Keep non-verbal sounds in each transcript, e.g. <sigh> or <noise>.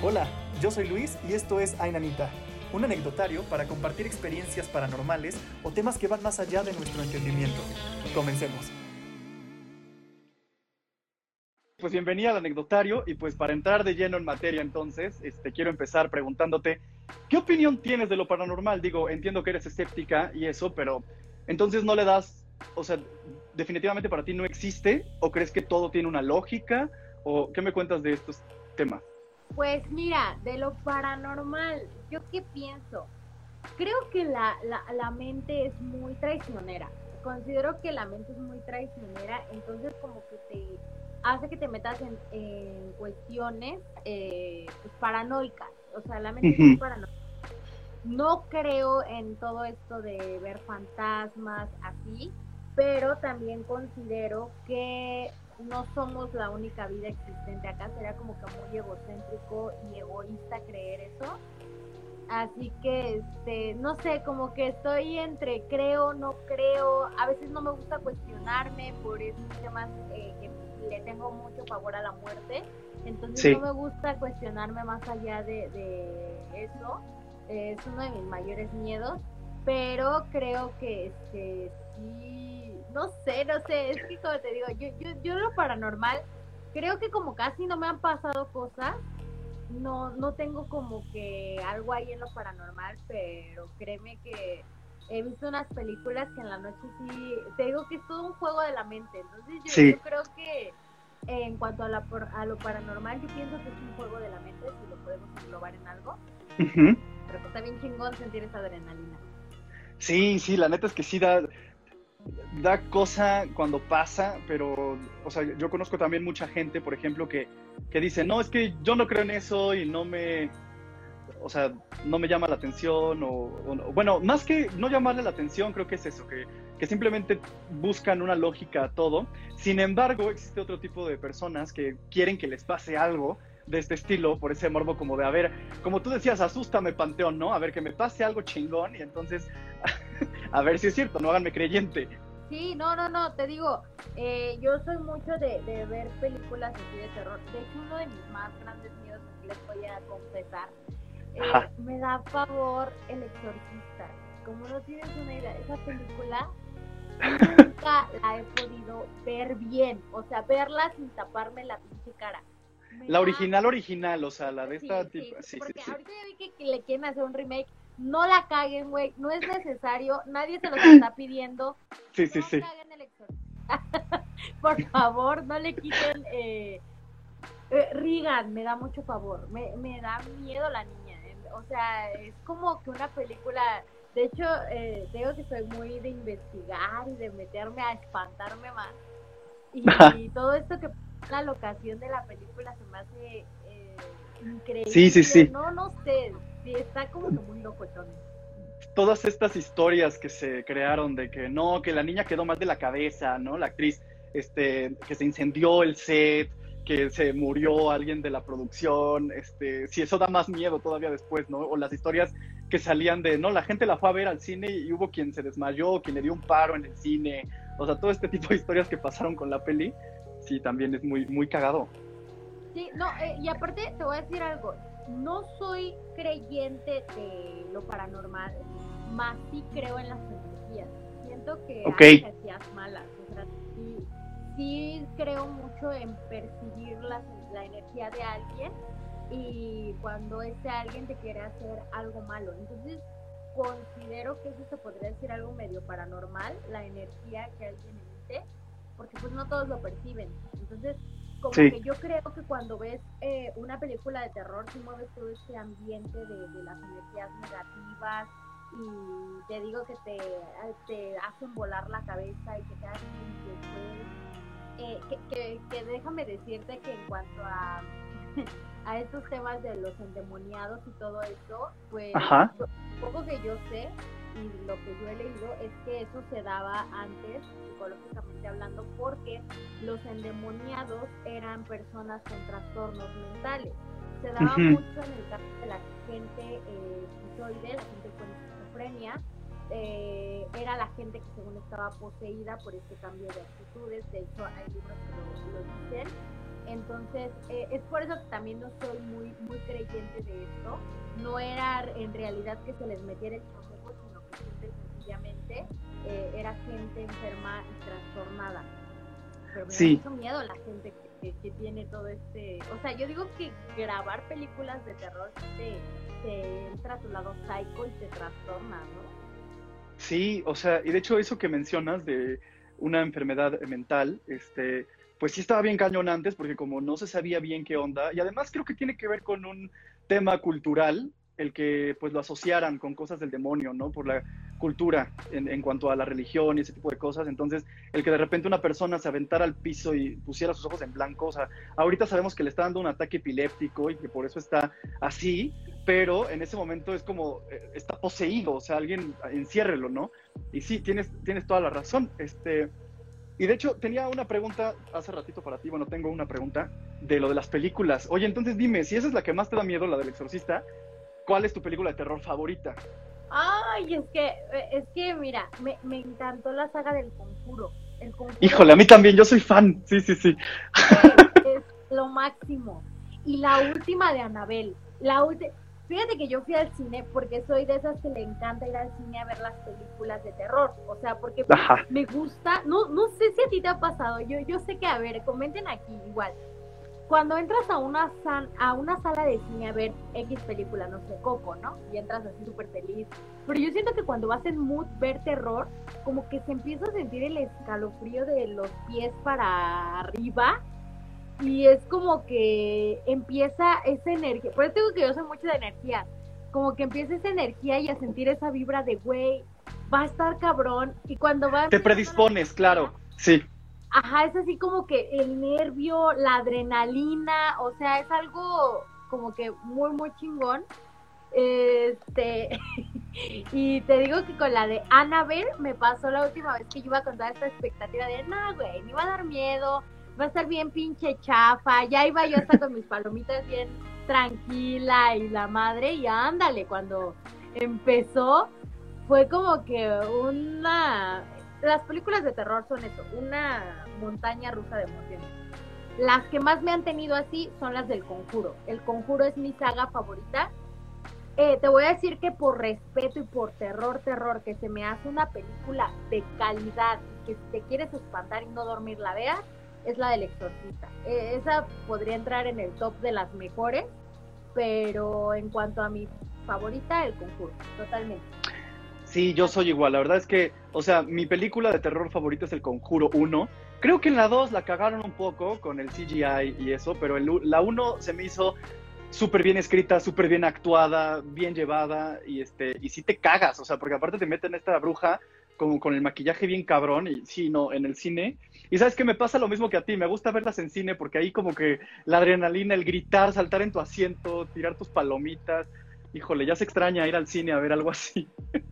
Hola, yo soy Luis y esto es Ainanita, un anecdotario para compartir experiencias paranormales o temas que van más allá de nuestro entendimiento. Comencemos. Pues bienvenida al anecdotario y pues para entrar de lleno en materia entonces, este, quiero empezar preguntándote, ¿qué opinión tienes de lo paranormal? Digo, entiendo que eres escéptica y eso, pero entonces no le das, o sea, definitivamente para ti no existe o crees que todo tiene una lógica o qué me cuentas de estos temas? Pues mira, de lo paranormal, ¿yo qué pienso? Creo que la, la, mente es muy traicionera. Considero que la mente es muy traicionera, entonces como que te hace que te metas en, cuestiones eh, pues, paranoicas. O sea, la mente es muy paranoica. No creo en todo esto de ver fantasmas así, pero también considero que no somos la única vida existente acá, sería como que muy egocéntrico y egoísta creer eso. Así que, este, no sé, como que estoy entre creo, no creo, a veces no me gusta cuestionarme por esos temas eh, que le tengo mucho favor a la muerte, entonces no me gusta cuestionarme más allá de, de eso, es uno de mis mayores miedos, pero creo que este, sí no sé, no sé, es que como te digo, yo, yo, yo lo paranormal, creo que como casi no me han pasado cosas, no, no tengo como que algo ahí en lo paranormal, pero créeme que he visto unas películas que en la noche sí, te digo que es todo un juego de la mente, entonces yo, creo que en cuanto a, la, a lo paranormal, yo pienso que es un juego de la mente, si lo podemos englobar en algo, pero que está bien chingón sentir esa adrenalina. Sí, sí, la neta es que sí da, da cosa cuando pasa, pero, o sea, yo conozco también mucha gente, por ejemplo, que, que dice, no, es que yo no creo en eso y no me, o sea, no me llama la atención, o, bueno, más que no llamarle la atención, creo que es eso, que, que simplemente buscan una lógica a todo. Sin embargo, existe otro tipo de personas que quieren que les pase algo de este estilo, por ese morbo como de, a ver, como tú decías, asústame Panteón, ¿no? A ver, que me pase algo chingón y entonces, <laughs> a ver si es cierto, no háganme creyente. Sí, no, no, no, te digo, eh, yo soy mucho de, ver películas así de terror. De hecho, uno de mis más grandes miedos, aquí les voy a confesar, eh, me da favor El Exorcista. Como no tienes una idea, esa película nunca la he podido ver bien. O sea, verla sin taparme la pinche cara. La original, original, o sea, la de esta sí, tipo. Sí, porque ahorita ya vi que le quieren hacer un remake no la caguen, güey, no es necesario, nadie se los está pidiendo. <laughs> Sí, sí, sí. <laughs> Por favor, no le quiten. Eh, eh, Rigan, me da mucho favor, me, me da miedo la niña. Eh, o sea, es como que una película. De hecho, eh, digo que soy muy de investigar y de meterme a espantarme más. Y, <laughs> todo esto que la locación de la película se me hace eh, increíble. Sí, sí, sí. No, no sé, está como que muy locochón. Todas estas historias que se crearon de que no, que la niña quedó mal de la cabeza, ¿no? La actriz, este, que se incendió el set, que se murió alguien de la producción, este, si eso da más miedo todavía después, ¿no? O las historias que salían de, no, la gente la fue a ver al cine y hubo quien se desmayó, quien le dio un paro en el cine, o sea, todo este tipo de historias que pasaron con la peli, sí, también es muy, muy cagado. Sí, no, eh, y aparte te voy a decir algo, no soy creyente de lo paranormal, más sí creo en las energías. Siento que hay energías malas. O sea, sí, creo mucho en percibir la, la energía de alguien y cuando ese alguien te quiere hacer algo malo. Entonces, considero que eso se podría decir algo medio paranormal, la energía que alguien emite, porque pues no todos lo perciben. Entonces, como que yo creo que cuando ves eh, una película de terror, si mueves todo este ambiente de, las energías negativas y te digo que te, te hacen volar la cabeza y que te hacen eh, que, que, que, déjame decirte que en cuanto a, <laughs> a estos temas de los endemoniados y todo eso, pues poco que yo sé y lo que yo he leído es que eso se daba antes, psicológicamente hablando, porque los endemoniados eran personas con trastornos mentales. Se daba mucho en el caso de la gente eh, esquizoide, la gente con esquizofrenia, eh, era la gente que según estaba poseída por este cambio de actitudes, de hecho hay libros que lo, dicen, Entonces, eh, es por eso que también no soy muy, muy creyente de esto. No era en realidad que se les metiera el sencillamente eh, era gente enferma y trastornada. Pero me Sí. da mucho miedo la gente que, que- que tiene todo este... O sea, yo digo que grabar películas de terror te, te entra a tu lado psycho y te trastorna, ¿no? Sí, o sea, y de hecho eso que mencionas de una enfermedad mental, este, pues sí estaba bien cañón antes, porque como no se sabía bien qué onda, y además creo que tiene que ver con un tema cultural, el que pues lo asociaran con cosas del demonio, ¿no? Por la cultura en, cuanto a la religión y ese tipo de cosas. Entonces, el que de repente una persona se aventara al piso y pusiera sus ojos en blanco, o sea, ahorita sabemos que le está dando un ataque epiléptico y que por eso está así, pero en ese momento es como, eh, está poseído, o sea, alguien enciérrelo, ¿no? Y sí, tienes, tienes toda la razón. Este, y de hecho, tenía una pregunta hace ratito para ti, bueno, tengo una pregunta de lo de las películas. Oye, entonces dime, si esa es la que más te da miedo, la del exorcista, ¿cuál es tu película de terror favorita? Ay, es que, es que, mira, me, me encantó la saga del conjuro. El conjuro Híjole, a mí también, yo soy fan, sí, sí, sí. <laughs> es lo máximo. Y la última de Anabel. La ulti- Fíjate que yo fui al cine porque soy de esas que le encanta ir al cine a ver las películas de terror. O sea, porque Ajá. me gusta, no, no sé si a ti te ha pasado, yo, yo sé que, a ver, comenten aquí igual. Cuando entras a una, san- a una sala de cine a ver X película, no sé, Coco, ¿no? Y entras así súper feliz. Pero yo siento que cuando vas en mood ver terror, como que se empieza a sentir el escalofrío de los pies para arriba. Y es como que empieza esa energía. Por eso digo que yo soy mucho de energía. Como que empieza esa energía y a sentir esa vibra de, güey, va a estar cabrón. Y cuando va Te predispones, claro, sí. Ajá, es así como que el nervio, la adrenalina, o sea, es algo como que muy, muy chingón. Este, <laughs> y te digo que con la de Annabelle me pasó la última vez que yo iba con toda esta expectativa de, no, güey, me iba a dar miedo, va a estar bien pinche chafa, ya iba yo hasta con mis palomitas bien tranquila y la madre, y ándale, cuando empezó, fue como que una... Las películas de terror son eso, una montaña rusa de emociones. Las que más me han tenido así son las del conjuro. El conjuro es mi saga favorita. Eh, te voy a decir que por respeto y por terror, terror, que se me hace una película de calidad, que si te quieres espantar y no dormir la veas, es la del exorcista. Eh, esa podría entrar en el top de las mejores, pero en cuanto a mi favorita, el conjuro, totalmente. Sí, yo soy igual. La verdad es que, o sea, mi película de terror favorita es El Conjuro 1. Creo que en la 2 la cagaron un poco con el CGI y eso, pero el la 1 se me hizo súper bien escrita, súper bien actuada, bien llevada y este y sí te cagas, o sea, porque aparte te meten esta bruja como con el maquillaje bien cabrón y sí, no, en el cine. Y sabes que me pasa lo mismo que a ti, me gusta verlas en cine porque ahí como que la adrenalina, el gritar, saltar en tu asiento, tirar tus palomitas. Híjole, ya se extraña ir al cine a ver algo así. <laughs>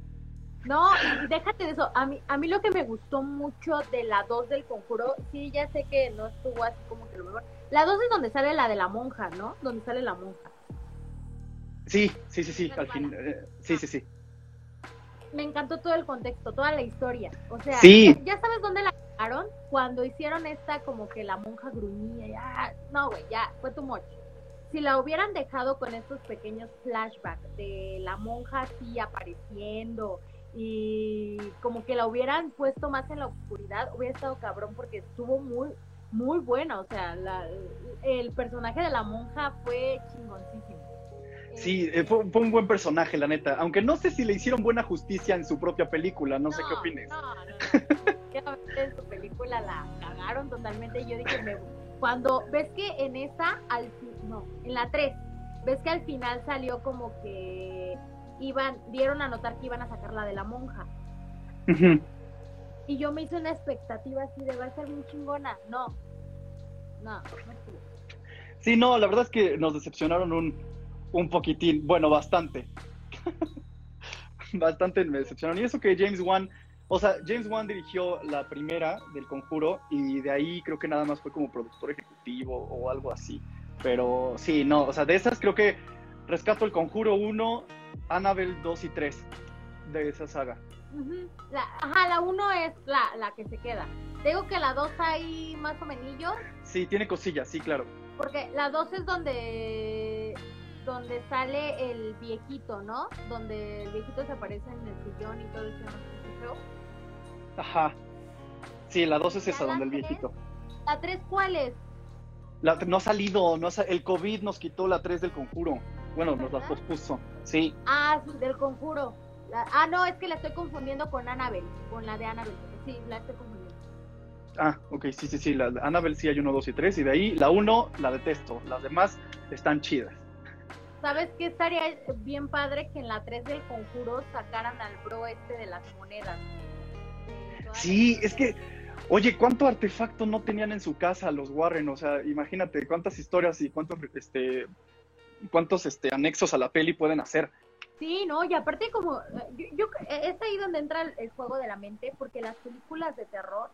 No, y déjate de eso. A mí, a mí lo que me gustó mucho de la 2 del conjuro, sí, ya sé que no estuvo así como que lo mejor. La 2 es donde sale la de la monja, ¿no? Donde sale la monja. Sí, sí, sí, sí, al fin, eh, sí, sí, sí. Me encantó todo el contexto, toda la historia. O sea, Sí. ¿ya sabes dónde la cagaron? Cuando hicieron esta como que la monja gruñía, ya, no, güey, ya, fue too much. Si la hubieran dejado con estos pequeños flashbacks de la monja así apareciendo y como que la hubieran puesto más en la oscuridad, hubiera estado cabrón porque estuvo muy, muy buena. O sea, la- el personaje de la monja fue chingoncísimo. Sí, eh, fue, fue un buen personaje, la neta. Aunque no sé si le hicieron buena justicia en su propia película, no, sé qué opines. No, no, no. <laughs> En su película la cagaron totalmente. y Yo dije, me- cuando ves que en esa, al no, en la 3, ves que al final salió como que iban, dieron a notar que iban a sacar la de la monja. Y yo me hice una expectativa así de va a ser bien chingona. No, no, no. Sí, no, la verdad es que nos decepcionaron un, un poquitín, bueno, bastante. <laughs> bastante me decepcionaron. Y eso que James Wan, o sea, James Wan dirigió la primera del Conjuro y de ahí creo que nada más fue como productor ejecutivo o algo así. Pero sí, no, o sea, de esas creo que rescato el Conjuro 1, Annabelle 2 y 3 de esa saga. Ujú. La, ajá, la 1 es la, la que se queda. digo que la 2 hay más o menos. Sí, tiene cosillas, sí, claro. Porque la 2 es donde donde sale el viejito, ¿no? Donde el viejito se aparece en el sillón y todo eso. Ajá. Sí, la 2 es esa, donde el viejito. ¿La 3 cuál es? no ha salido, no el COVID nos quitó la 3 del conjuro. Bueno, nos la pospuso, sí. Ah, sí, del conjuro. ah, no, es que la estoy confundiendo con Annabelle, con la de Annabelle. Sí, la estoy confundiendo. Ah, ok, sí, sí, sí, la de Annabelle sí hay 1, 2 y 3, y de ahí la 1 la detesto, las demás están chidas. ¿Sabes qué estaría bien padre que en la 3 del conjuro sacaran al bro este de las monedas? Sí, es que Oye, ¿cuánto artefacto no tenían en su casa los Warren? O sea, imagínate cuántas historias y cuántos, este, cuántos este, anexos a la peli pueden hacer. Sí, no, y aparte como, yo, es ahí donde entra el, juego de la mente, porque las películas de terror,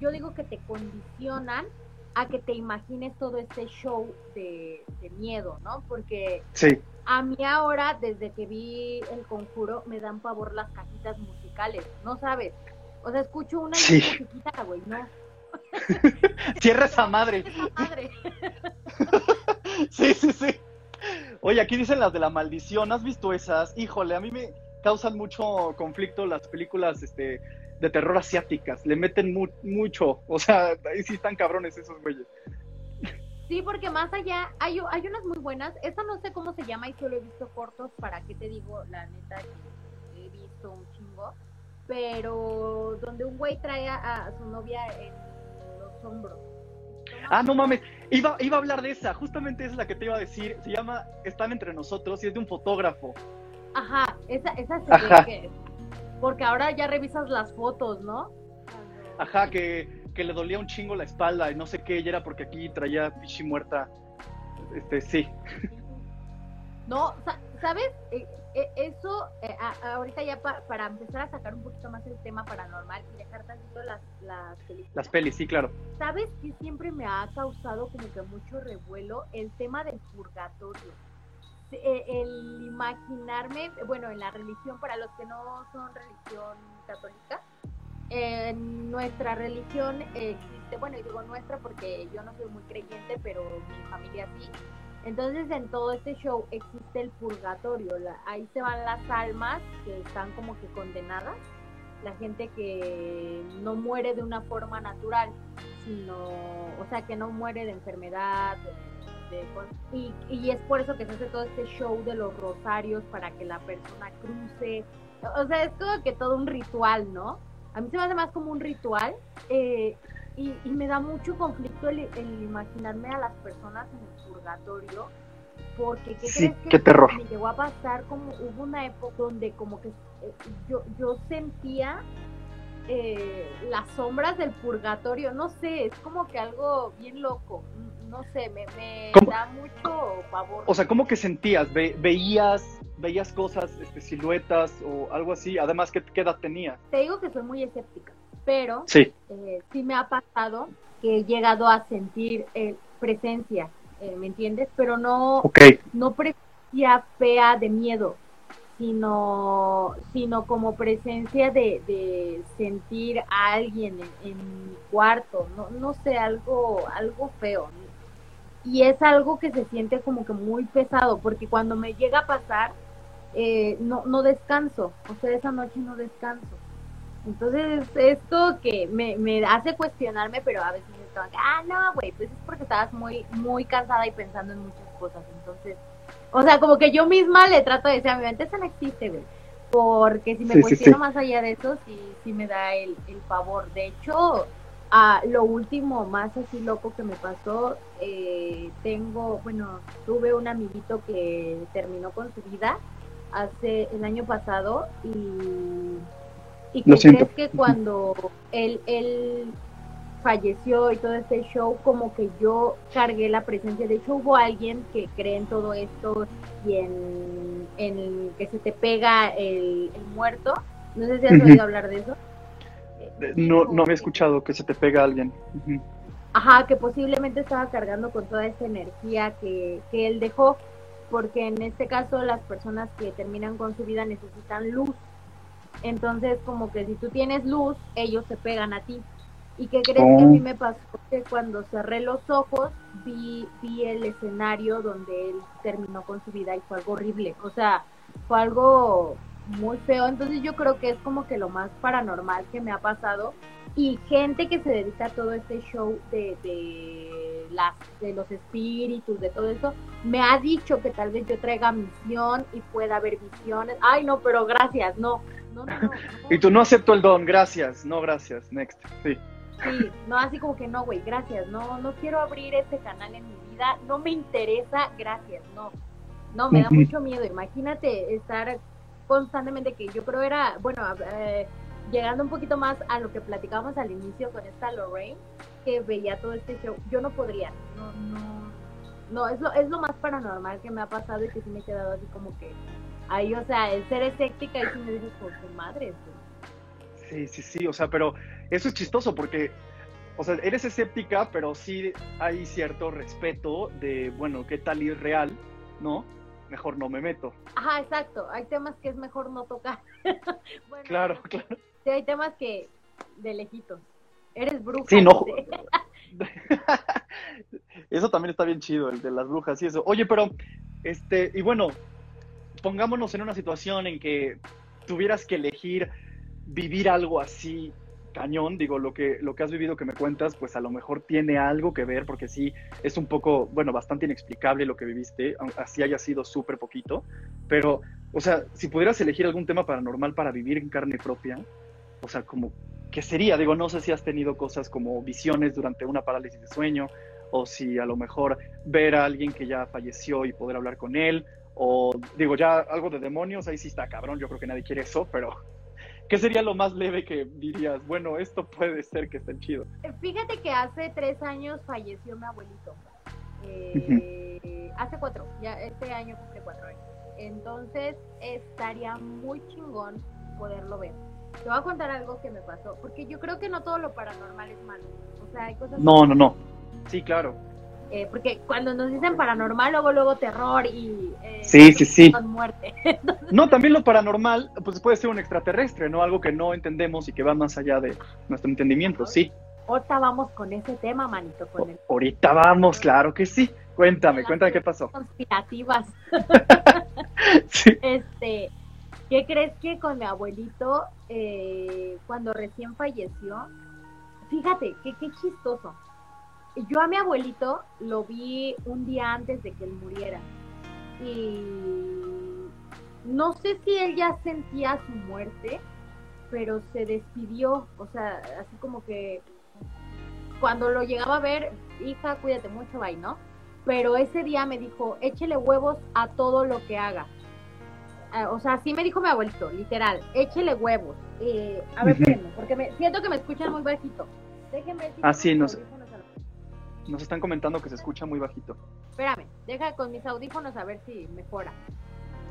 yo digo que te condicionan a que te imagines todo este show de, de miedo, ¿no? Porque sí. a mí ahora, desde que vi El Conjuro, me dan pavor las cajitas musicales, ¿no sabes? O sea, escucho una y se quita, güey, no. <laughs> Cierra esa madre. madre. <laughs> sí, sí, sí. Oye, aquí dicen las de la maldición. ¿Has visto esas? Híjole, a mí me causan mucho conflicto las películas este, de terror asiáticas. Le meten mucho. O sea, ahí sí están cabrones esos güeyes. Sí, porque más allá hay, hay unas muy buenas. Esta no sé cómo se llama y solo he visto cortos. ¿Para qué te digo? La neta, he visto un chingo pero donde un güey trae a, su novia en los hombros. Ah, no mames, iba, iba a hablar de esa, justamente esa es la que te iba a decir, se llama Están entre nosotros y es de un fotógrafo. Ajá, esa, esa se Ve que, porque ahora ya revisas las fotos, ¿no? Ajá, que, que, le dolía un chingo la espalda y no sé qué, y era porque aquí traía pichi muerta. Este, sí. No, ¿sabes? Eh, eh, eso, eh, ahorita ya para empezar a sacar un poquito más el tema paranormal y dejar tantito las, las películas. Las pelis, sí, claro. ¿Sabes que siempre me ha causado como que mucho revuelo el tema del purgatorio? El imaginarme, bueno, en la religión, para los que no son religión católica, nuestra religión existe, bueno, y digo nuestra porque yo no soy muy creyente, pero mi familia sí entonces en todo este show existe el purgatorio, ahí se van las almas que están como que condenadas, la gente que no muere de una forma natural, sino, o sea, que no muere de enfermedad, y, y, es por eso que se hace todo este show de los rosarios para que la persona cruce, o sea, es como que todo un ritual, ¿no? A mí se me hace más como un ritual. Eh, y, me da mucho conflicto el, imaginarme a las personas en el purgatorio, porque ¿qué crees que terror. me llegó a pasar? Como hubo una época donde como que eh, yo, yo sentía eh, las sombras del purgatorio, no sé, es como que algo bien loco, no sé, me, me da mucho favor. O sea, ¿cómo que sentías? veías veías cosas, este, siluetas o algo así, además, ¿qué, qué edad tenías? Te digo que soy muy escéptica pero sí, eh, sí me ha pasado que he llegado a sentir eh, presencia, eh, ¿me entiendes? Pero no, no presencia fea de miedo, sino, sino como presencia de, de sentir a alguien en, mi cuarto, no, no sé, algo, algo feo. Y es algo que se siente como que muy pesado, porque cuando me llega a pasar, no, no descanso, o sea, esa noche no descanso. Entonces, esto que me, me hace cuestionarme, pero a veces ah, no, güey, pues es porque estabas muy, muy cansada y pensando en muchas cosas. Entonces, o sea, como que yo misma le trato de decir a mi mente, eso no existe, güey. Porque si me cuestiono más allá de eso, sí, sí me da el, el favor. De hecho, a lo último más así loco que me pasó, eh, tengo, bueno, tuve un amiguito que terminó con su vida hace el año pasado y ¿Y que crees que cuando él, él falleció y todo este show, como que yo cargué la presencia? De hecho, hubo alguien que cree en todo esto y en, en que se te pega el, muerto. No sé si has oído hablar de eso. Eh, no, no he escuchado que se te pega alguien. Ajá, que posiblemente estaba cargando con toda esa energía que, que él dejó, porque en este caso las personas que terminan con su vida necesitan luz entonces, como que si tú tienes luz, ellos se pegan a ti. ¿Y qué crees que a mí me pasó? Que cuando cerré los ojos vi, vi el escenario donde él terminó con su vida y fue algo horrible. O sea, fue algo muy feo. Entonces yo creo que es como que lo más paranormal que me ha pasado. Y gente que se dedica a todo este show de, de, las, de los espíritus, de todo eso, me ha dicho que tal vez yo traiga misión y pueda haber visiones. Ay, no, pero gracias, no. No, no, no, y tú no acepto el don, gracias, no, gracias, next, sí. Sí, no, así como que no, güey, gracias, no, no quiero abrir este canal en mi vida, no me interesa, gracias, no. No, me da mucho miedo, imagínate estar constantemente que yo creo era, bueno, eh, llegando un poquito más a lo que platicábamos al inicio con esta Lorraine, que veía todo este show, yo no podría, no, no, no, es lo, es lo más paranormal que me ha pasado y que sí me he quedado así como que, ahí, o sea, el ser escéptica y si me dices, por su madre, Sí, sí, sí, o sea, pero eso es chistoso porque, o sea, eres escéptica, pero sí hay cierto respeto de, bueno, ¿qué tal ir real? ¿No? Mejor no me meto. Ajá, exacto. Hay temas que es mejor no tocar. <laughs> claro, claro. Sí, hay temas que de lejitos. Eres bruja. Sí, no. <laughs> eso también está bien chido, el de las brujas y eso. Oye, pero, este, y bueno, pongámonos en una situación en que tuvieras que elegir vivir algo así cañón, digo, lo que, lo que has vivido que me cuentas, pues a lo mejor tiene algo que ver, porque sí, es un poco, bueno, bastante inexplicable lo que viviste, así haya sido súper poquito, pero, o sea, si pudieras elegir algún tema paranormal para vivir en carne propia, o sea, como, ¿qué sería? Digo, no sé si has tenido cosas como visiones durante una parálisis de sueño, o si a lo mejor ver a alguien que ya falleció y poder hablar con él, o digo, ya algo de demonios, ahí sí está cabrón, yo creo que nadie quiere eso, pero ¿Qué sería lo más leve que dirías? Bueno, esto puede ser que esté chido. Fíjate que hace tres años falleció mi abuelito. Eh, hace cuatro, ya este año cumple cuatro años. Entonces estaría muy chingón poderlo ver. Te voy a contar algo que me pasó, porque yo creo que no todo lo paranormal es malo. O sea, hay cosas. No, no, no. Sí, claro. Eh, porque cuando nos dicen paranormal, luego, luego terror y... Eh, sí, sí, sí. Muerte. <laughs> no, también lo paranormal, pues puede ser un extraterrestre, ¿no? Algo que no entendemos y que va más allá de nuestro entendimiento, sí. Ahorita vamos con ese tema, manito. Con el... Ahorita vamos, claro que sí. Cuéntame, cuéntame qué pasó. Conspirativas. <laughs> sí. Este, ¿qué crees que con mi abuelito, eh, cuando recién falleció, fíjate, qué, qué chistoso yo a mi abuelito lo vi un día antes de que él muriera. Y no sé si él ya sentía su muerte, pero se despidió. O sea, así como que cuando lo llegaba a ver, hija, cuídate mucho, bye, ¿no? Pero ese día me dijo, échele huevos a todo lo que haga. Ah, o sea, así me dijo mi abuelito, literal, échele huevos. Eh, a ver, espérenme, porque me, siento que me escuchan muy bajito. Déjenme decir. Así nos. Nos están comentando que se escucha muy bajito. Espérame, deja con mis audífonos a ver si mejora.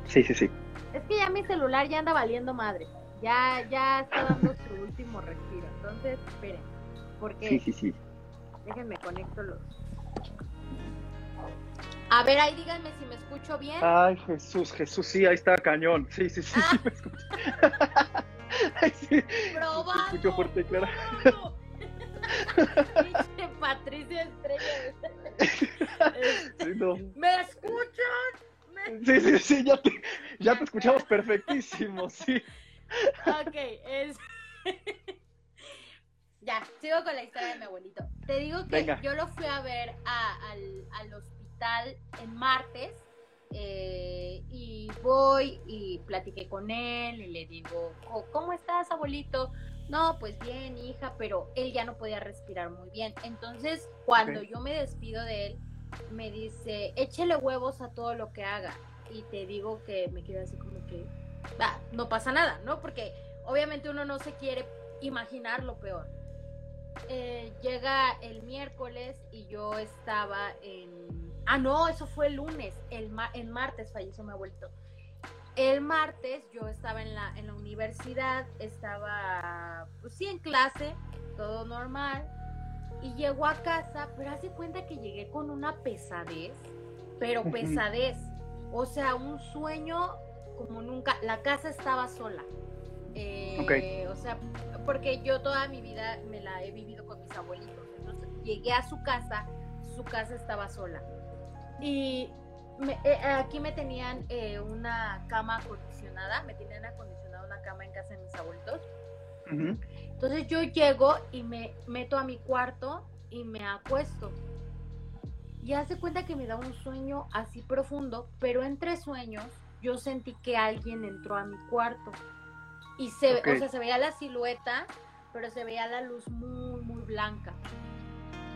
Sí, sí, sí. Es que ya mi celular ya anda valiendo madre. Ya, ya está dando su <laughs> último respiro. Entonces, esperen. Porque. Sí, sí, sí. Déjenme conecto los. A ver, ahí díganme si me escucho bien. Ay, Jesús, Jesús, sí, ahí está cañón. Sí, sí, sí, sí <laughs> me escucho. <laughs> Ay, sí. Probando. Escucho fuerte, claro. Patricia Estrella. ¿Me escuchan? Sí, sí, sí, ya te, ya te escuchamos perfectísimo, sí. Ok, es... <laughs> ya, sigo con la historia de mi abuelito. Te digo que yo lo fui a ver al, al, hospital en martes eh, y voy y platiqué con él y le digo, ¿cómo estás, abuelito? no, pues bien, hija, pero él ya no podía respirar muy bien. Entonces, cuando yo me despido de él, me dice, échele huevos a todo lo que haga. Y te digo que me quedo así como que, va, no pasa nada, ¿no? Porque obviamente uno no se quiere imaginar lo peor. Eh, llega el miércoles y yo estaba en... Ah, no, eso fue el lunes. El, el martes falleció mi abuelito. El martes yo estaba en la, en la universidad, estaba, pues sí, en clase, todo normal, y llego a casa, pero hace cuenta que llegué con una pesadez, pero pesadez, o sea, un sueño como nunca, la casa estaba sola, Eh, o sea, porque yo toda mi vida me la he vivido con mis abuelitos. Entonces llegué a su casa, su casa estaba sola. Y eh, aquí me tenían eh, una cama acondicionada, me tenían acondicionada una cama en casa de mis abuelitos. Entonces yo llego y me meto a mi cuarto y me acuesto. Y hace cuenta que me da un sueño así profundo, pero entre sueños yo sentí que alguien entró a mi cuarto. Y se, o sea, se veía la silueta, pero se veía la luz muy, muy blanca.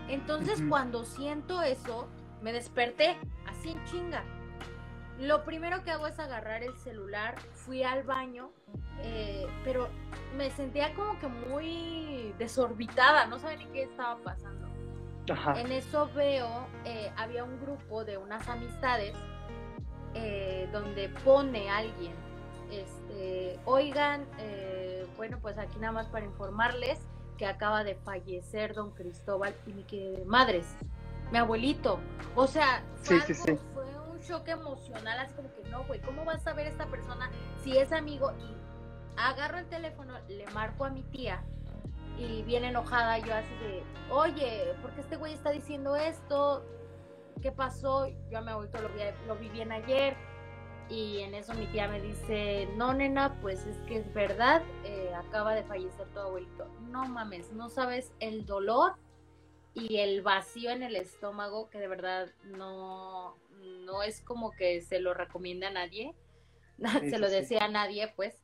Entonces, cuando siento eso, me desperté así en chinga. Lo primero que hago es agarrar el celular, fui al baño, eh, pero me sentía como que muy desorbitada, no sabía ni qué estaba pasando. En eso veo, eh, había un grupo de unas amistades eh, donde pone alguien, este, oigan, bueno, pues aquí nada más para informarles que acaba de fallecer don Cristóbal y mi madres mi abuelito. O sea, fue, un shock emocional, así como que no, güey, ¿cómo vas a ver esta persona si es amigo? Y agarro el teléfono, le marco a mi tía y viene enojada yo así de, oye, ¿por qué este güey está diciendo esto? ¿Qué pasó? Yo a mi abuelito lo vi, lo vi bien ayer y en eso mi tía me dice, no nena, pues es que es verdad, eh, acaba de fallecer tu abuelito. No mames, no sabes el dolor y el vacío en el estómago que de verdad no, no es como que se lo recomienda a nadie, <laughs> se lo decía a nadie, pues.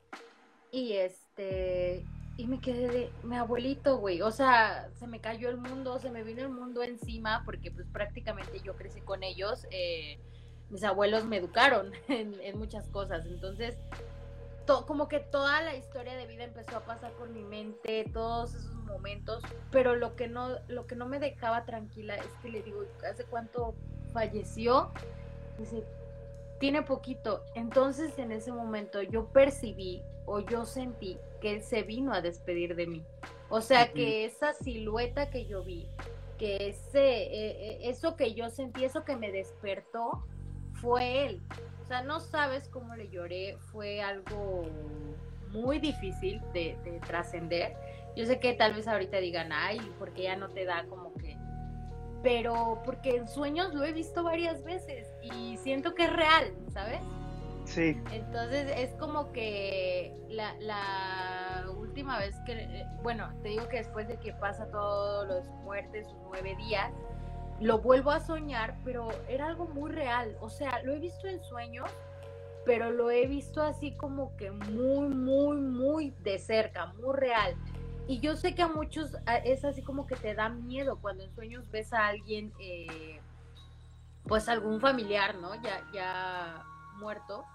Y este, y me quedé de, mi abuelito, güey, o sea, se me cayó el mundo, se me vino el mundo encima, porque pues prácticamente yo crecí con ellos, eh, mis abuelos me educaron <laughs> en, en muchas cosas, entonces como que toda la historia de vida empezó a pasar por mi mente, todos esos momentos, pero lo que no, lo que no me dejaba tranquila es que le digo, ¿hace cuánto falleció? Dice, tiene poquito. Entonces en ese momento yo percibí o yo sentí que él se vino a despedir de mí. O sea que esa silueta que yo vi, que ese, eh, eh, eso que yo sentí, eso que me despertó, fue él sea, no sabes cómo le lloré, fue algo muy difícil de, trascender. Yo sé que tal vez ahorita digan, ay, porque ya no te da como que... Pero porque en sueños lo he visto varias veces y siento que es real, ¿sabes? Sí. Entonces es como que la, la última vez que, bueno, te digo que después de que pasa todos los muertes, sus nueve días, lo vuelvo a soñar, pero era algo muy real. O sea, lo he visto en sueños, pero lo he visto así como que muy, muy, muy de cerca, muy real. Y yo sé que a muchos es así como que te da miedo cuando en sueños ves a alguien, eh, pues algún familiar, ¿no? Ya, ya muerto.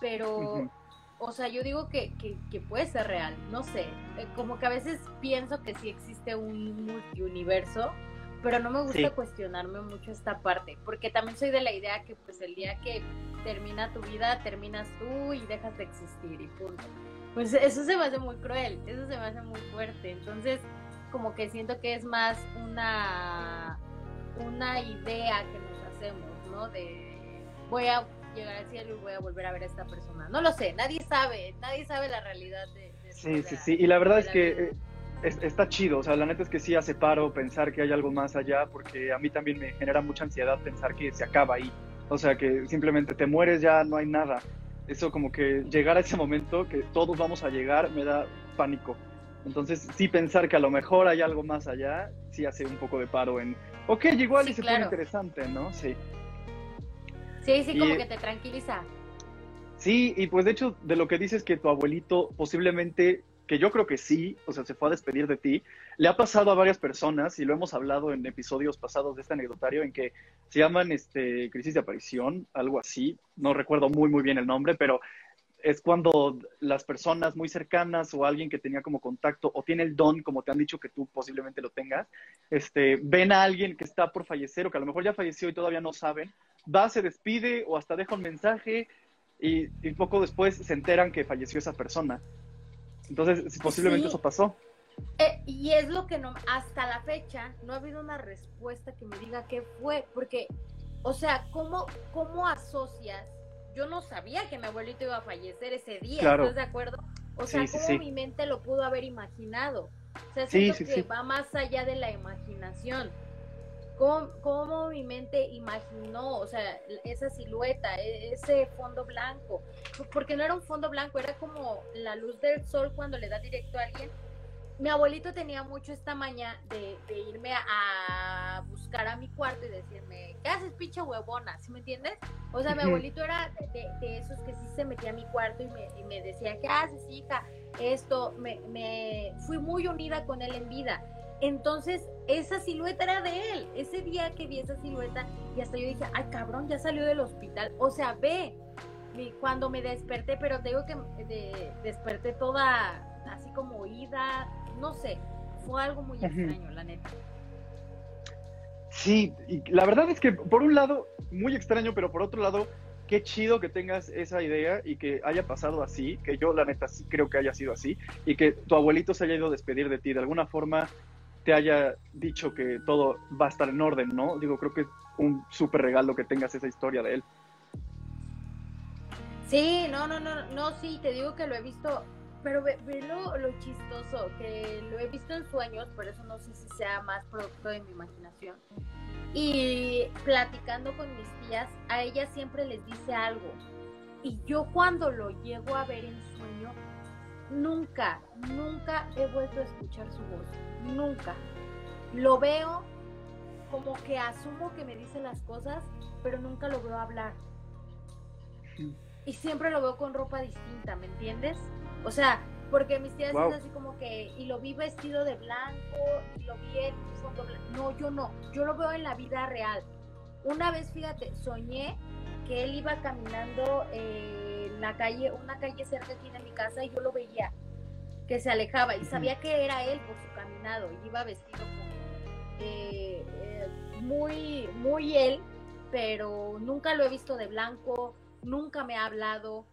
Pero, o sea, yo digo que, que, puede ser real, no sé. Eh, como que a veces pienso que sí existe un multiuniverso pero no me gusta cuestionarme mucho esta parte, porque también soy de la idea que pues el día que termina tu vida, terminas tú y dejas de existir y punto. Pues eso se me hace muy cruel, eso se me hace muy fuerte, entonces como que siento que es más una, una idea que nos hacemos, ¿no? De voy a llegar al cielo y voy a volver a ver a esta persona. No lo sé, nadie sabe, nadie sabe la realidad de... sí, sí, sí, y la verdad es que está chido, o sea, la neta es que sí hace paro pensar que hay algo más allá, porque a mí también me genera mucha ansiedad pensar que se acaba ahí, o sea, que simplemente te mueres, ya no hay nada. Eso como que llegar a ese momento, que todos vamos a llegar, me da pánico. Entonces, sí pensar que a lo mejor hay algo más allá, sí hace un poco de paro en, ok, igual y se pone interesante, ¿no? Sí. Sí, sí, como que te tranquiliza. Sí, y pues de hecho, de lo que dices que tu abuelito posiblemente que yo creo que sí, o sea, se fue a despedir de ti, le ha pasado a varias personas y lo hemos hablado en episodios pasados de este anecdotario en que se llaman este, crisis de aparición, algo así, no recuerdo muy muy bien el nombre, pero es cuando las personas muy cercanas o alguien que tenía como contacto o tiene el don, como te han dicho que tú posiblemente lo tengas, este, ven a alguien que está por fallecer o que a lo mejor ya falleció y todavía no saben, va, se despide o hasta deja un mensaje y, y poco después se enteran que falleció esa persona. Entonces, posiblemente eso pasó. Eh, y es lo que no, hasta la fecha, no ha habido una respuesta que me diga qué fue, porque, o sea, ¿cómo, cómo asocias? Yo no sabía que mi abuelito iba a fallecer ese día, ¿estás de acuerdo? O sea, cómo mi mente lo pudo haber imaginado. O sea, siento que va más allá de la imaginación. ¿Cómo, ¿Cómo, mi mente imaginó, o sea, esa silueta, e, ese fondo blanco? Porque no era un fondo blanco, era como la luz del sol cuando le da directo a alguien mi abuelito tenía mucho esta maña de, irme a, buscar a mi cuarto y decirme, ¿qué haces, pinche huevona? ¿Sí me entiendes? O sea, mi abuelito era de, esos que sí se metía a mi cuarto y me, decía, ¿qué haces, hija? Esto, me, me fui muy unida con él en vida. Entonces, esa silueta era de él. Ese día que vi esa silueta, y hasta yo dije, ay, cabrón, ya salió del hospital. O sea, ve, cuando me desperté, pero te digo que desperté toda así como oída, no sé, fue algo muy extraño, la neta. Sí, y la verdad es que por un lado, muy extraño, pero por otro lado, qué chido que tengas esa idea y que haya pasado así, que yo la neta sí creo que haya sido así, y que tu abuelito se haya ido a despedir de ti, de alguna forma te haya dicho que todo va a estar en orden, ¿no? Digo, creo que es un súper regalo que tengas esa historia de él. Sí, no, no, no, no, sí, te digo que lo he visto pero ve, lo, chistoso, que lo he visto en sueños, por eso no sé si sea más producto de mi imaginación. Y platicando con mis tías, a ellas siempre les dice algo. Y yo cuando lo llego a ver en sueño, nunca, nunca he vuelto a escuchar su voz. Nunca. Lo veo como que asumo que me dice las cosas, pero nunca lo veo hablar. Y siempre lo veo con ropa distinta, ¿me entiendes? O sea, porque mis tías es así como que, y lo vi vestido de blanco, y lo vi en fondo blanco. No, yo no, yo lo veo en la vida real. Una vez, fíjate, soñé que él iba caminando en la calle, una calle cerca aquí de mi casa, y yo lo veía, que se alejaba, y sabía que era él por su caminado, y iba vestido como eh, eh, muy, muy él, pero nunca lo he visto de blanco, nunca me ha hablado,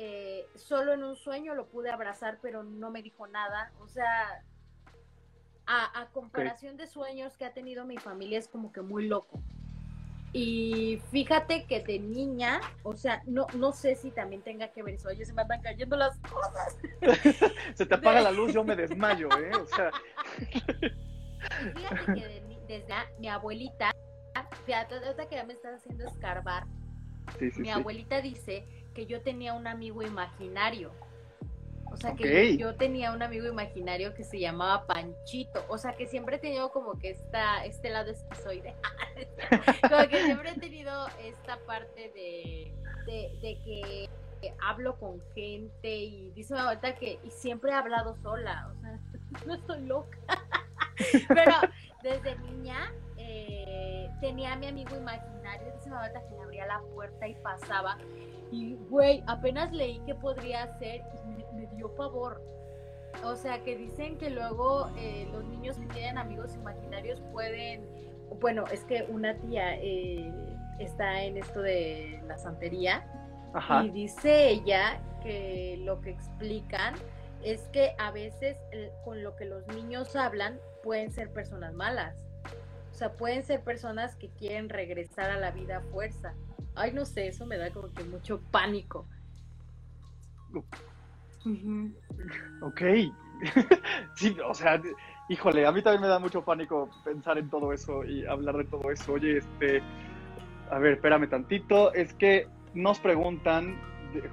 eh, solo en un sueño lo pude abrazar, pero no me dijo nada. O sea, a, comparación de sueños que ha tenido mi familia, es como que muy loco. Y fíjate que de niña, o sea, no, no sé si también tenga que ver eso. Oye, se me están cayendo las cosas. <laughs> se te apaga la luz, yo me desmayo, ¿eh? O sea. Fíjate que desde mi abuelita, fíjate, que ya me estás haciendo escarbar. mi abuelita dice que yo tenía un amigo imaginario. O sea, que yo, tenía un amigo imaginario que se llamaba Panchito. O sea, que siempre he tenido como que esta, este lado esquizoide. <laughs> como que siempre he tenido esta parte de, de, que, hablo con gente y dice mi abuelita que y siempre he hablado sola. O sea, <laughs> no estoy loca. <laughs> Pero desde niña tenía a mi amigo imaginario. Mi abuelita que le abría la puerta y pasaba y, güey, apenas leí que podría ser y me, dio pavor. O sea, que dicen que luego eh, los niños que tienen amigos imaginarios pueden, bueno, es que una tía eh, está en esto de la santería y dice ella que lo que explican es que a veces con lo que los niños hablan pueden ser personas malas. O sea, pueden ser personas que quieren regresar a la vida a fuerza. Ay, no sé, eso me da como que mucho pánico. Ok. <laughs> sí, o sea, híjole, a mí también me da mucho pánico pensar en todo eso y hablar de todo eso. Oye, este, a ver, espérame tantito. Es que nos preguntan,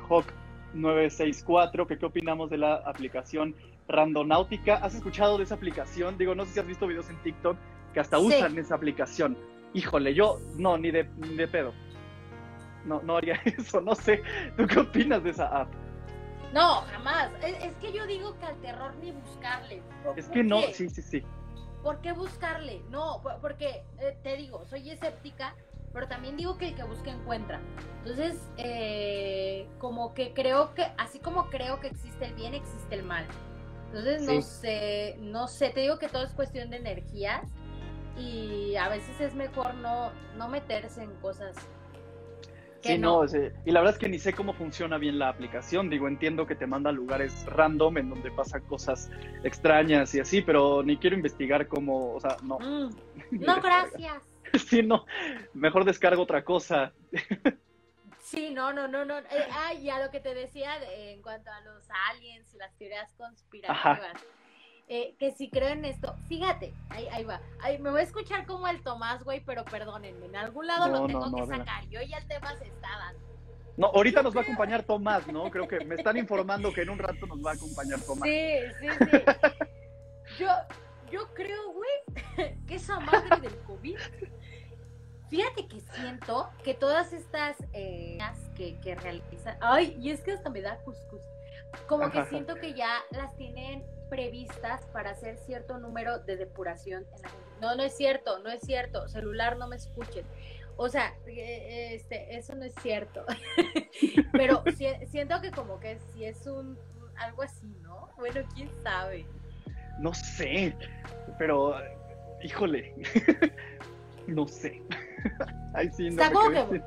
Hawk 964, que qué opinamos de la aplicación Randonáutica. ¿Has escuchado de esa aplicación? Digo, no sé si has visto videos en TikTok que hasta usan esa aplicación. Híjole, yo no, ni de, ni de pedo no, no haría <laughs> eso, no sé. ¿Tú qué opinas de esa app? No, jamás. Es, que yo digo que al terror ni buscarle. Es que no, sí, sí, sí. ¿Por qué buscarle? No, porque eh, te digo, soy escéptica, pero también digo que el que busca encuentra. Entonces, eh, como que creo que, así como creo que existe el bien, existe el mal. Entonces, no sé, no sé, te digo que todo es cuestión de energías y a veces es mejor no, no meterse en cosas Sí, no, y la verdad es que ni sé cómo funciona bien la aplicación. Digo, entiendo que te manda a lugares random en donde pasan cosas extrañas y así, pero ni quiero investigar cómo, o sea, no. Mm. <laughs> No, gracias. sí, no, mejor descargo otra cosa. Sí, no, no, no, no. Eh, ah, y a lo que te decía en cuanto a los aliens y las teorías conspirativas. Eh, que si creo en esto, fíjate, ahí, ahí va. me voy a escuchar como el Tomás, güey, pero perdónenme, en algún lado lo tengo que sacar. Yo ya el tema se está dando. No, ahorita nos va a acompañar Tomás, ¿no? Creo que me están informando que en un rato nos va a acompañar Tomás. Sí, sí, sí. Yo, yo creo, güey, <laughs> que esa madre del COVID. Fíjate que siento que todas estas eh, que, que realizan. Ay, y es que hasta me da cuscús. Como que siento que ya las tienen previstas para hacer cierto número de depuración en la. No, no es cierto, no es cierto. Celular, no me escuchen. O sea, eh, este, eso no es cierto. <laughs> Pero siento que como que si es un algo así, ¿no? Bueno, quién sabe. No sé, pero híjole, <laughs> no sé. <laughs> Ay, sí, no está, como que,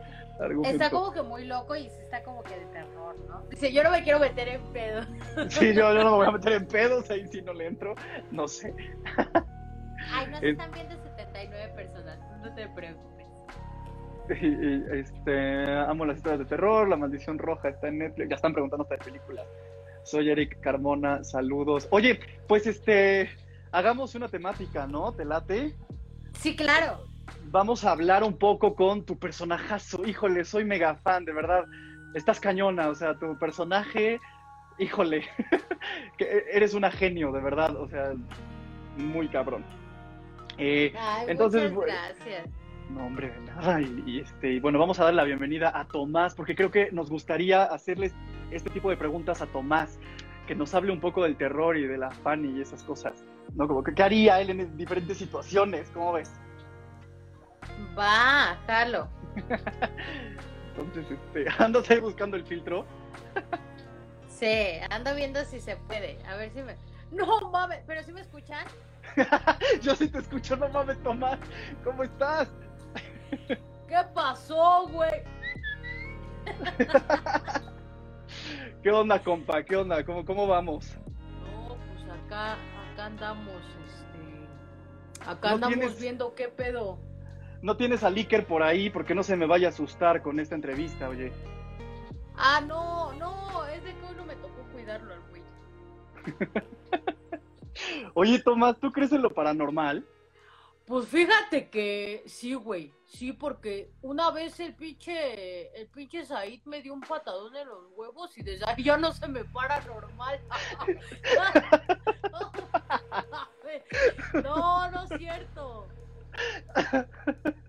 está como que muy loco y está como que de terror, ¿no? Dice, yo no me quiero meter en pedos. <laughs> Sí, yo, no me voy a meter en pedos, ahí sí no le entro, no sé. <laughs> Ay, no se están viendo 79 personas, no te preocupes. <laughs> Este, amo las historias de terror, La Maldición Roja está en Netflix, ya están preguntando esta película. Soy Eric Carmona, saludos. Oye, pues este, hagamos una temática, ¿no? ¿Te late? Sí, claro. Vamos a hablar un poco con tu personajazo. Híjole, soy mega fan, de verdad. Estás cañona, o sea, tu personaje, híjole, <laughs> que eres una genio, de verdad, o sea, muy cabrón. Eh, entonces, muchas gracias. No, hombre, de nada. Y, este, bueno, vamos a dar la bienvenida a Tomás, porque creo que nos gustaría hacerles este tipo de preguntas a Tomás, que nos hable un poco del terror y de la Fanny y esas cosas. ¿No? Como que, ¿qué haría él en diferentes situaciones? ¿Cómo ves? Va, jalo. Entonces, este, <laughs> ¿andas ahí buscando el filtro? sí, ando viendo si se puede. A ver si me. No mames, pero si me escuchan. <laughs> Yo sí te escucho, no mames, Tomás. ¿Cómo estás? ¿Qué pasó, güey? <laughs> ¿Qué onda, compa? ¿Qué onda? ¿Cómo, cómo vamos? No, pues acá, acá andamos, este. Acá andamos viendo qué pedo. No tienes a Liker por ahí porque no se me vaya a asustar con esta entrevista, oye. Ah, no, no, es de que hoy no me tocó cuidarlo al güey. <laughs> oye, Tomás, ¿tú crees en lo paranormal? Pues fíjate que sí, güey. Sí, porque una vez el pinche, el pinche Said me dio un patadón en los huevos y desde ahí ya no se me para normal. <laughs> <laughs> no, no es cierto. <laughs>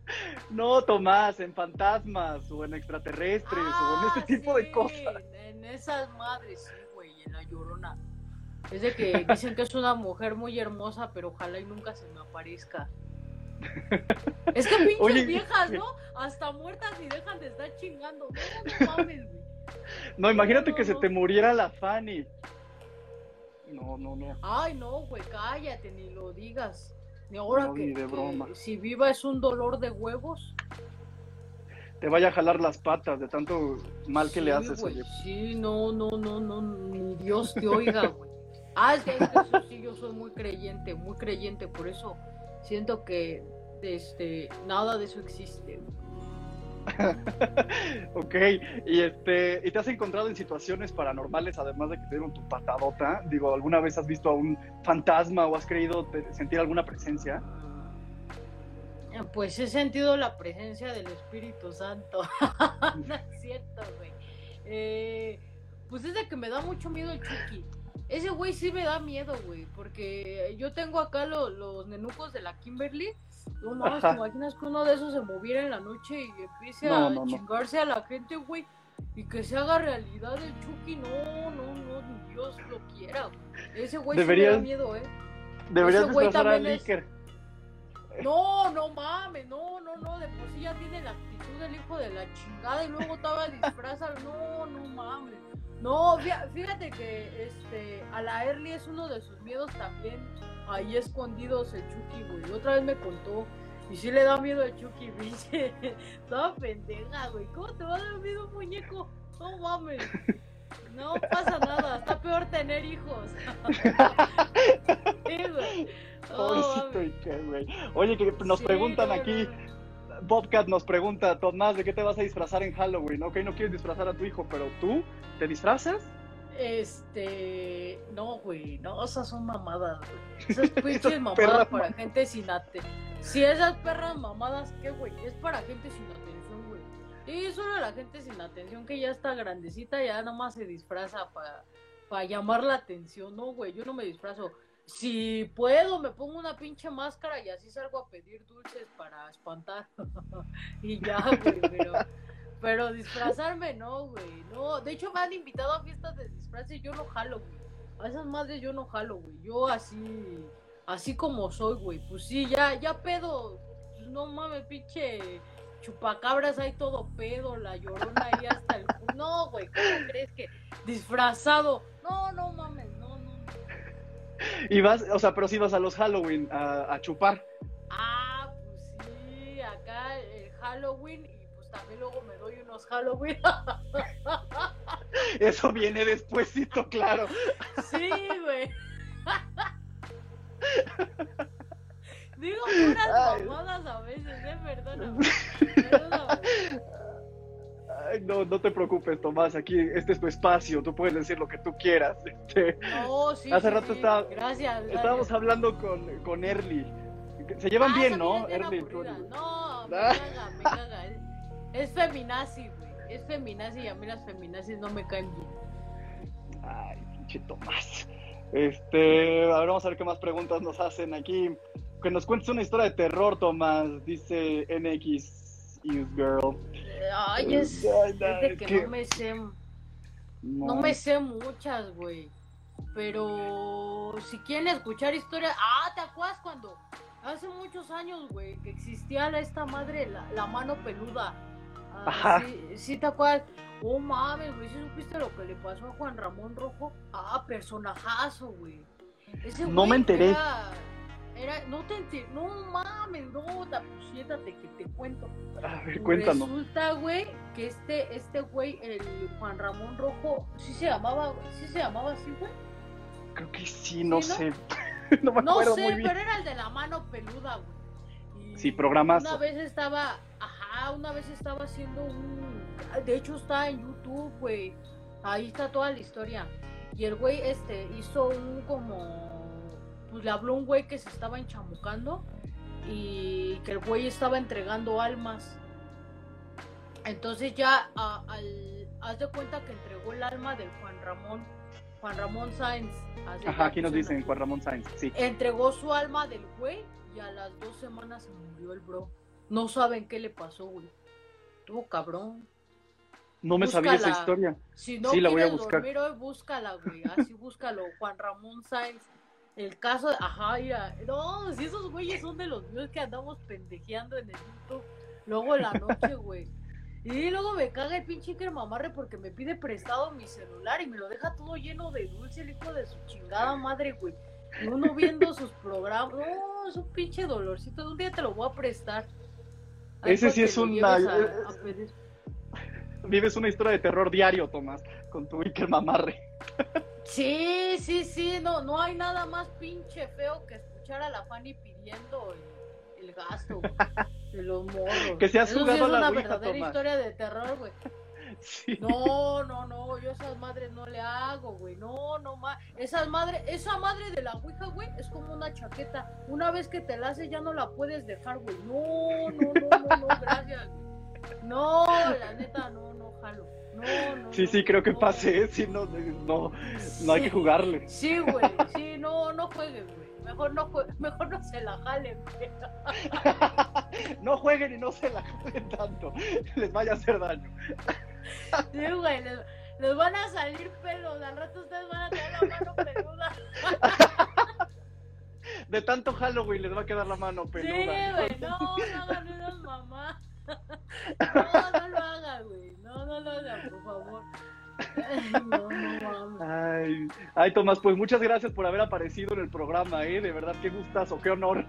No, Tomás, en fantasmas o en extraterrestres o en ese ah, tipo de cosas. En esas madres, sí, güey, en la llorona. Es de que dicen que es una mujer muy hermosa, pero ojalá y nunca se me aparezca. Es que <laughs> pinches viejas, ¿no? Hasta muertas y dejan de estar chingando. No, no mames, güey. No, imagínate que se te muriera la Fanny. No, no, no. Ay, no, güey, cállate, ni lo digas. Ni ahora que, si viva es un dolor de huevos. Te vaya a jalar las patas de tanto mal que le haces, güey. Sí, no, no, no, no, ni Dios te oiga, güey. Ah, es que, es sí, yo soy muy creyente, muy creyente, por eso siento que este, nada de eso existe. <laughs> ok, y este, ¿y te has encontrado en situaciones paranormales además de que te dieron tu patadota? Digo, ¿alguna vez has visto a un fantasma o has creído sentir alguna presencia? Pues he sentido la presencia del Espíritu Santo. <laughs> no es cierto, güey. Eh, pues es de que me da mucho miedo el Chucky. Ese güey sí me da miedo, güey, porque yo tengo acá los nenucos de la Kimberly. No mames, ¿te imaginas que uno de esos se moviera en la noche y empiece a chingarse a la gente, güey? Y que se haga realidad el Chucky, no, no, no, ni Dios lo quiera. Ese güey sí me da miedo, eh. Deberías disfrazar a Licker. No, no mames, no, no, no, de por sí ya tiene la actitud del hijo de la chingada y luego estaba disfrazado, no, no mames. No, fíjate que este, a la Early es uno de sus miedos también. Ahí escondidos el Chucky, güey. Otra vez me contó. Y sí le da miedo a Chucky, <laughs> dice. Toda pendeja, güey. ¿Cómo te va a dar miedo un muñeco? No mames. No pasa nada. Está peor tener hijos. <laughs> sí, güey. Pobrecito, güey. Oye, que nos preguntan aquí. Bobcat nos pregunta, Tomás, ¿de qué te vas a disfrazar en Halloween? Ok, no quieres disfrazar a tu hijo, pero tú, ¿te disfrazas? Este, no, güey, no, esas son mamadas, güey. <laughs> Esas pinches mamadas para gente sin atención. Si esas perras mamadas, ¿qué, güey? Es para gente sin atención, güey. Y solo la gente sin atención que ya está grandecita, ya nomás se disfraza para para llamar la atención, no, güey, yo no me disfrazo. Si puedo, me pongo una pinche máscara y así salgo a pedir dulces para espantar. <laughs> y ya, güey, pero, pero disfrazarme no, güey. No, de hecho me han invitado a fiestas de disfraces y yo no jalo, güey. A esas madres yo no jalo, güey. Yo así, así como soy, güey. Pues sí, ya, ya pedo. Pues no mames, pinche chupacabras hay todo pedo, la llorona ahí hasta el... No, güey, ¿cómo crees que disfrazado? No, no mames. <laughs> Y vas, o sea, pero si vas a los Halloween a, a chupar. Ah, pues sí, acá el Halloween y pues también luego me doy unos Halloween. <laughs> Eso viene despuésito, claro. Sí, güey. <laughs> Digo puras mamadas a veces, ¿eh? Perdóname. No, no te preocupes, Tomás. Aquí, este es tu espacio. Tú puedes decir lo que tú quieras. Este, no, sí. Hace sí, rato sí. Estaba, gracias, estábamos hablando con, con Erly. Se llevan ah, bien, ¿no? Erly. No, me caga, me caga. Es feminazi, güey. Es feminazi y a mí las feminazis no me caen bien. Ay, pinche Tomás. Este, a ver, vamos a ver qué más preguntas nos hacen aquí. Que nos cuentes una historia de terror, Tomás, dice NX Girl. Ay, es, Ay, es de que, que- no me sé, no. No. me sé muchas, güey. Pero si quieren escuchar historias, ah, ¿te acuerdas cuando hace muchos años, güey, que existía la, esta madre, la, la mano peluda? Ah, Ajá. Sí, sí, ¿te acuerdas? Oh mames, güey, ¿sí supiste lo que le pasó a Juan Ramón Rojo? Ah, personajazo, güey. Ese No me enteré. Era, era- no te enteré, no mames, no, ta- pues siéntate que te cuento. A ver, cuéntanos. Resulta, güey, que este, este güey, el Juan Ramón Rojo, sí se llamaba, sí se llamaba así, güey. Creo que sí, no, ¿Sí, no? sé. <laughs> no me No acuerdo sé, muy bien. pero era el de la mano peluda, güey. Y Sí, programazo. Una vez estaba, ajá, una vez estaba haciendo un, de hecho está en YouTube, güey. Ahí está toda la historia. Y el güey, este, hizo un como, pues le habló un güey que se estaba enchamucando y que el güey estaba entregando almas. Entonces ya a- al, haz de cuenta que entregó el alma del Juan Ramón, Juan Ramón Sáenz. Ajá, aquí nos dicen Juan Ramón Sáenz. Sí. Entregó su alma del güey y a las dos semanas se murió el bro. No saben qué le pasó, güey. Tuvo cabrón. No me sabía esa historia. Si no Sí, la voy a buscar. dormir hoy, búscala, güey. Así búscalo. Juan Ramón Sáenz. El caso de... Ajá, mira. No, si esos güeyes son de los míos que andamos pendejeando en el YouTube. Luego en la noche, <laughs> güey. Y luego me caga el pinche Iker mamarre porque me pide prestado mi celular y me lo deja todo lleno de dulce, el hijo de su chingada madre, güey. Y uno viendo sus programas. No, es un pinche dolorcito. Un día te lo voy a prestar. Ese para sí es lleves a- a pedir. Vives una historia de terror diario, Tomás, con tu Iker Mamarre. <laughs> Sí, sí, sí, no, no hay nada más pinche feo que escuchar a la Fanny pidiendo el, el gasto <laughs> de los morros. Que se sí jugado es la una Ouija, verdadera Tomás. historia de terror, güey. <laughs> Sí. No, no, no, yo esas madres no le hago, güey. No, no más. Esas madres, esa madre de la Ouija, güey, es como una chaqueta. Una vez que te la haces ya no la puedes dejar, güey. No, no, no, no, no, gracias. güey. <laughs> No, la neta, no, no, jalo. No, no. Sí, sí, creo que no. pase. <laughs> Sí, no, no, no hay que Sí. jugarle. Sí, güey, sí, no, no jueguen, güey. Mejor no, mejor no se la jalen, güey. <laughs> No jueguen y no se la jueguen tanto. Les vaya a hacer daño. Sí, güey, les, les van a salir pelos. Al rato ustedes van a tener la mano peluda. <laughs> De tanto Halloween les va a quedar la mano Sí, peluda. güey, no, no hagan esas mamás. No, no lo hagan, güey. No, no lo hagan, por favor. Ay, No, no mames. Ay, ay, Tomás, pues muchas gracias por haber aparecido en el programa, ¿eh? De verdad, qué gustazo, qué honor.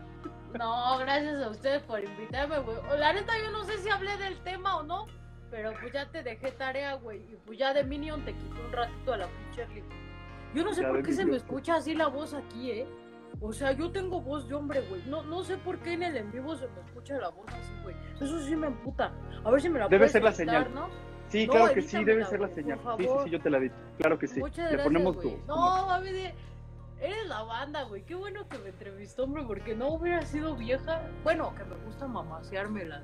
No, gracias a ustedes por invitarme, güey. La neta, yo no sé si hablé del tema o no, pero pues ya te dejé tarea, güey. Y pues ya de Minion te quité un ratito a la pinche. Yo no sé Ya por qué se me escucha así la voz aquí, ¿eh? O sea, yo tengo voz de hombre, güey. No, no sé por qué en el en vivo se me escucha la voz así, güey. Eso sí me emputa. A ver si me la Debe puedes ser la editar, señal. ¿no? Sí, No, claro que sí, debe ser la señal. Sí, sí, sí, yo te la di. Claro que sí. Muchas Le gracias, ponemos tu. No, mami, de- eres la banda, güey. Qué bueno que me entrevistó, hombre, porque no hubiera sido vieja. Bueno, que me gusta mamasearme, la,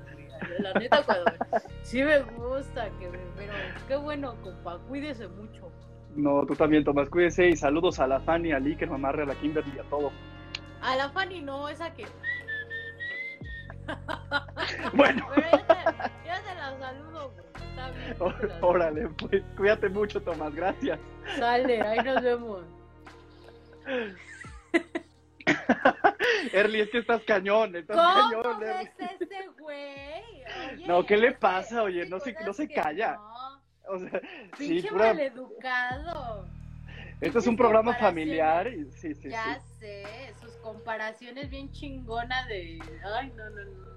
la neta, cuando... <laughs> Sí me gusta, que me- pero qué bueno, compa. Cuídese mucho. No, tú también, Tomás, cuídese y saludos a la Fanny, a Liker, mamarre, a la Kimberly y a todos. A la Fanny no, esa que... <laughs> Bueno, Pero ya te, ya te la saludo, güey. Está bien. órale, pues cuídate mucho, Tomás, gracias. Sale, ahí nos vemos. <laughs> Erly, es que estás cañón, estás ¿Cómo cañón, Erly. ves este güey? Oye, No, ¿qué le pasa? Oye, no se- no se calla. no. O sea, sí, pura- maleducado. esto es un programa familiar y sí, sí, ya sí. sé, sus comparaciones bien chingonas de. Ay, no, no, no.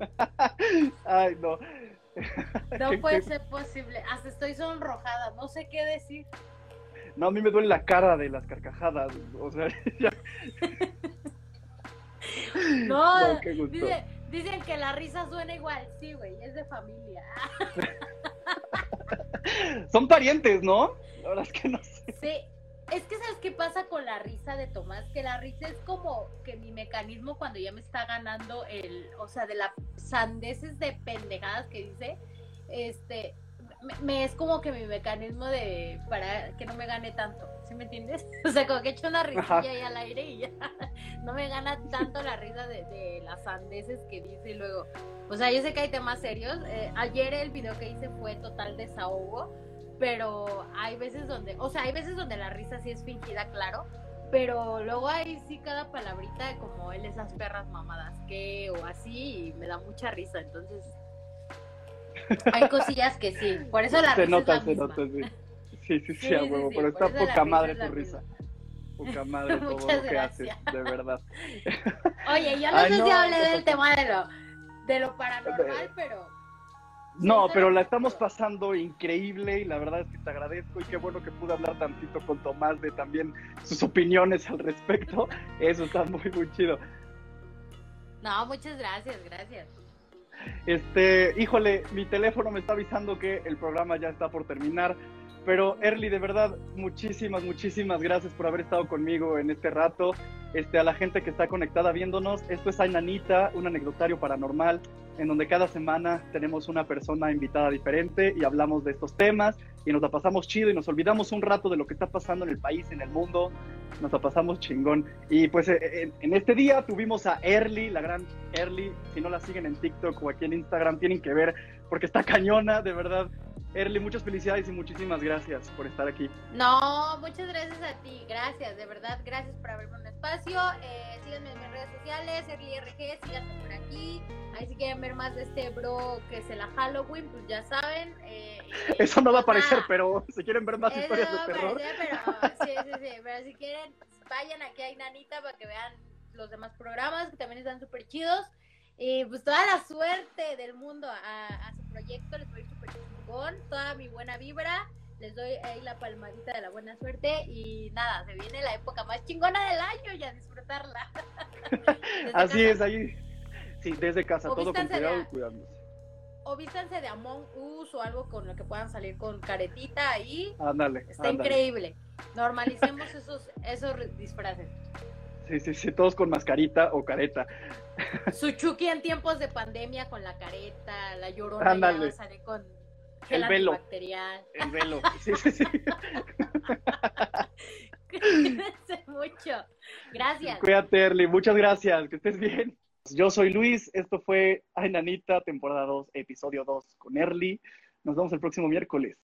<laughs> Ay, no. <laughs> No puede ser posible. Hasta estoy sonrojada. No sé qué decir. No, a mí me duele la cara de las carcajadas. O sea, <laughs> ya, No, <laughs> dice- dicen que la risa suena igual. Sí, güey, es de familia. Son parientes, ¿no? La verdad es que no sé. Sí, es que ¿sabes qué pasa con la risa de Tomás? Que la risa es como que mi mecanismo cuando ya me está ganando el, o sea, de las sandeces de pendejadas que dice, este, me, me es como que mi mecanismo de, para que no me gane tanto, ¿sí me entiendes? <laughs> O sea, como que he hecho una risilla ahí al aire y ya. <laughs> No me gana tanto la risa de, de las sandeces que dice y luego, o sea, yo sé que hay temas serios, eh, ayer el video que hice fue total desahogo, pero hay veces donde, o sea, hay veces donde la risa sí es fingida, claro, pero luego hay sí cada palabrita de como él esas perras mamadas que o así y me da mucha risa, entonces hay cosillas que sí, por eso <laughs> la se risa nota, es la se misma. nota, sí. Sí, sí, sí, Sí, a huevo, sí, pero está poca risa madre tu risa. misma. Poca <laughs> madre todo Muchas lo que haces, de verdad. Oye, yo no Ay, sé no, si hablé no del tema de lo de lo paranormal, <laughs> pero No, pero la estamos pasando increíble y la verdad es que te agradezco y qué bueno que pude hablar tantito con Tomás de también sus opiniones al respecto. <laughs> Eso está muy, muy chido. no, muchas gracias, gracias. Este, híjole, mi teléfono me está avisando que el programa ya está por terminar. Pero Erly, de verdad, muchísimas, muchísimas gracias por haber estado conmigo en este rato. Este, a la gente que está conectada viéndonos, esto es Ainanita, un anecdotario paranormal, en donde cada semana tenemos una persona invitada diferente y hablamos de estos temas y nos la pasamos chido y nos olvidamos un rato de lo que está pasando en el país, en el mundo. Nos la pasamos chingón. Y pues eh, en, en este día tuvimos a Erly, la gran Erly. Si no la siguen en TikTok o aquí en Instagram, tienen que ver porque está cañona, de verdad. Erly, muchas felicidades y muchísimas gracias por estar aquí. No, muchas gracias a ti, gracias, de verdad, gracias por abrirme un espacio. Eh, síganme en mis redes sociales, ErlyRG, síganme por aquí. Ahí si quieren ver más de este bro que es el Halloween, pues ya saben. eh, <laughs> Eso no va a aparecer, pero si quieren ver más eso historias no va de a terror. aparecer, pero sí, sí, sí, pero si quieren, vayan aquí a Inanita para que vean los demás programas que también están súper chidos. Y pues toda la suerte del mundo a, a su proyecto, les doy súper chingón, toda mi buena vibra, les doy ahí la palmadita de la buena suerte y nada, se viene la época más chingona del año y a disfrutarla. <laughs> Así casa. es, ahí. Sí, desde casa, O todo con de cuidado y cuidándose. O vístanse de Among Us o algo con lo que puedan salir con caretita ahí. Ándale, Está increíble. Normalicemos <laughs> esos, esos disfraces. Sí, sí, sí, todos con mascarita o careta. Su Chucky en tiempos de pandemia con la careta, la llorona ya con El velo. El <laughs> velo. Sí, sí, sí. Cuídense mucho. Gracias. Cuídate, Erly. Muchas gracias. Que estés bien. Yo soy Luis. Esto fue Ay Nanita, temporada 2, episodio 2 con Erly. Nos vemos el próximo miércoles.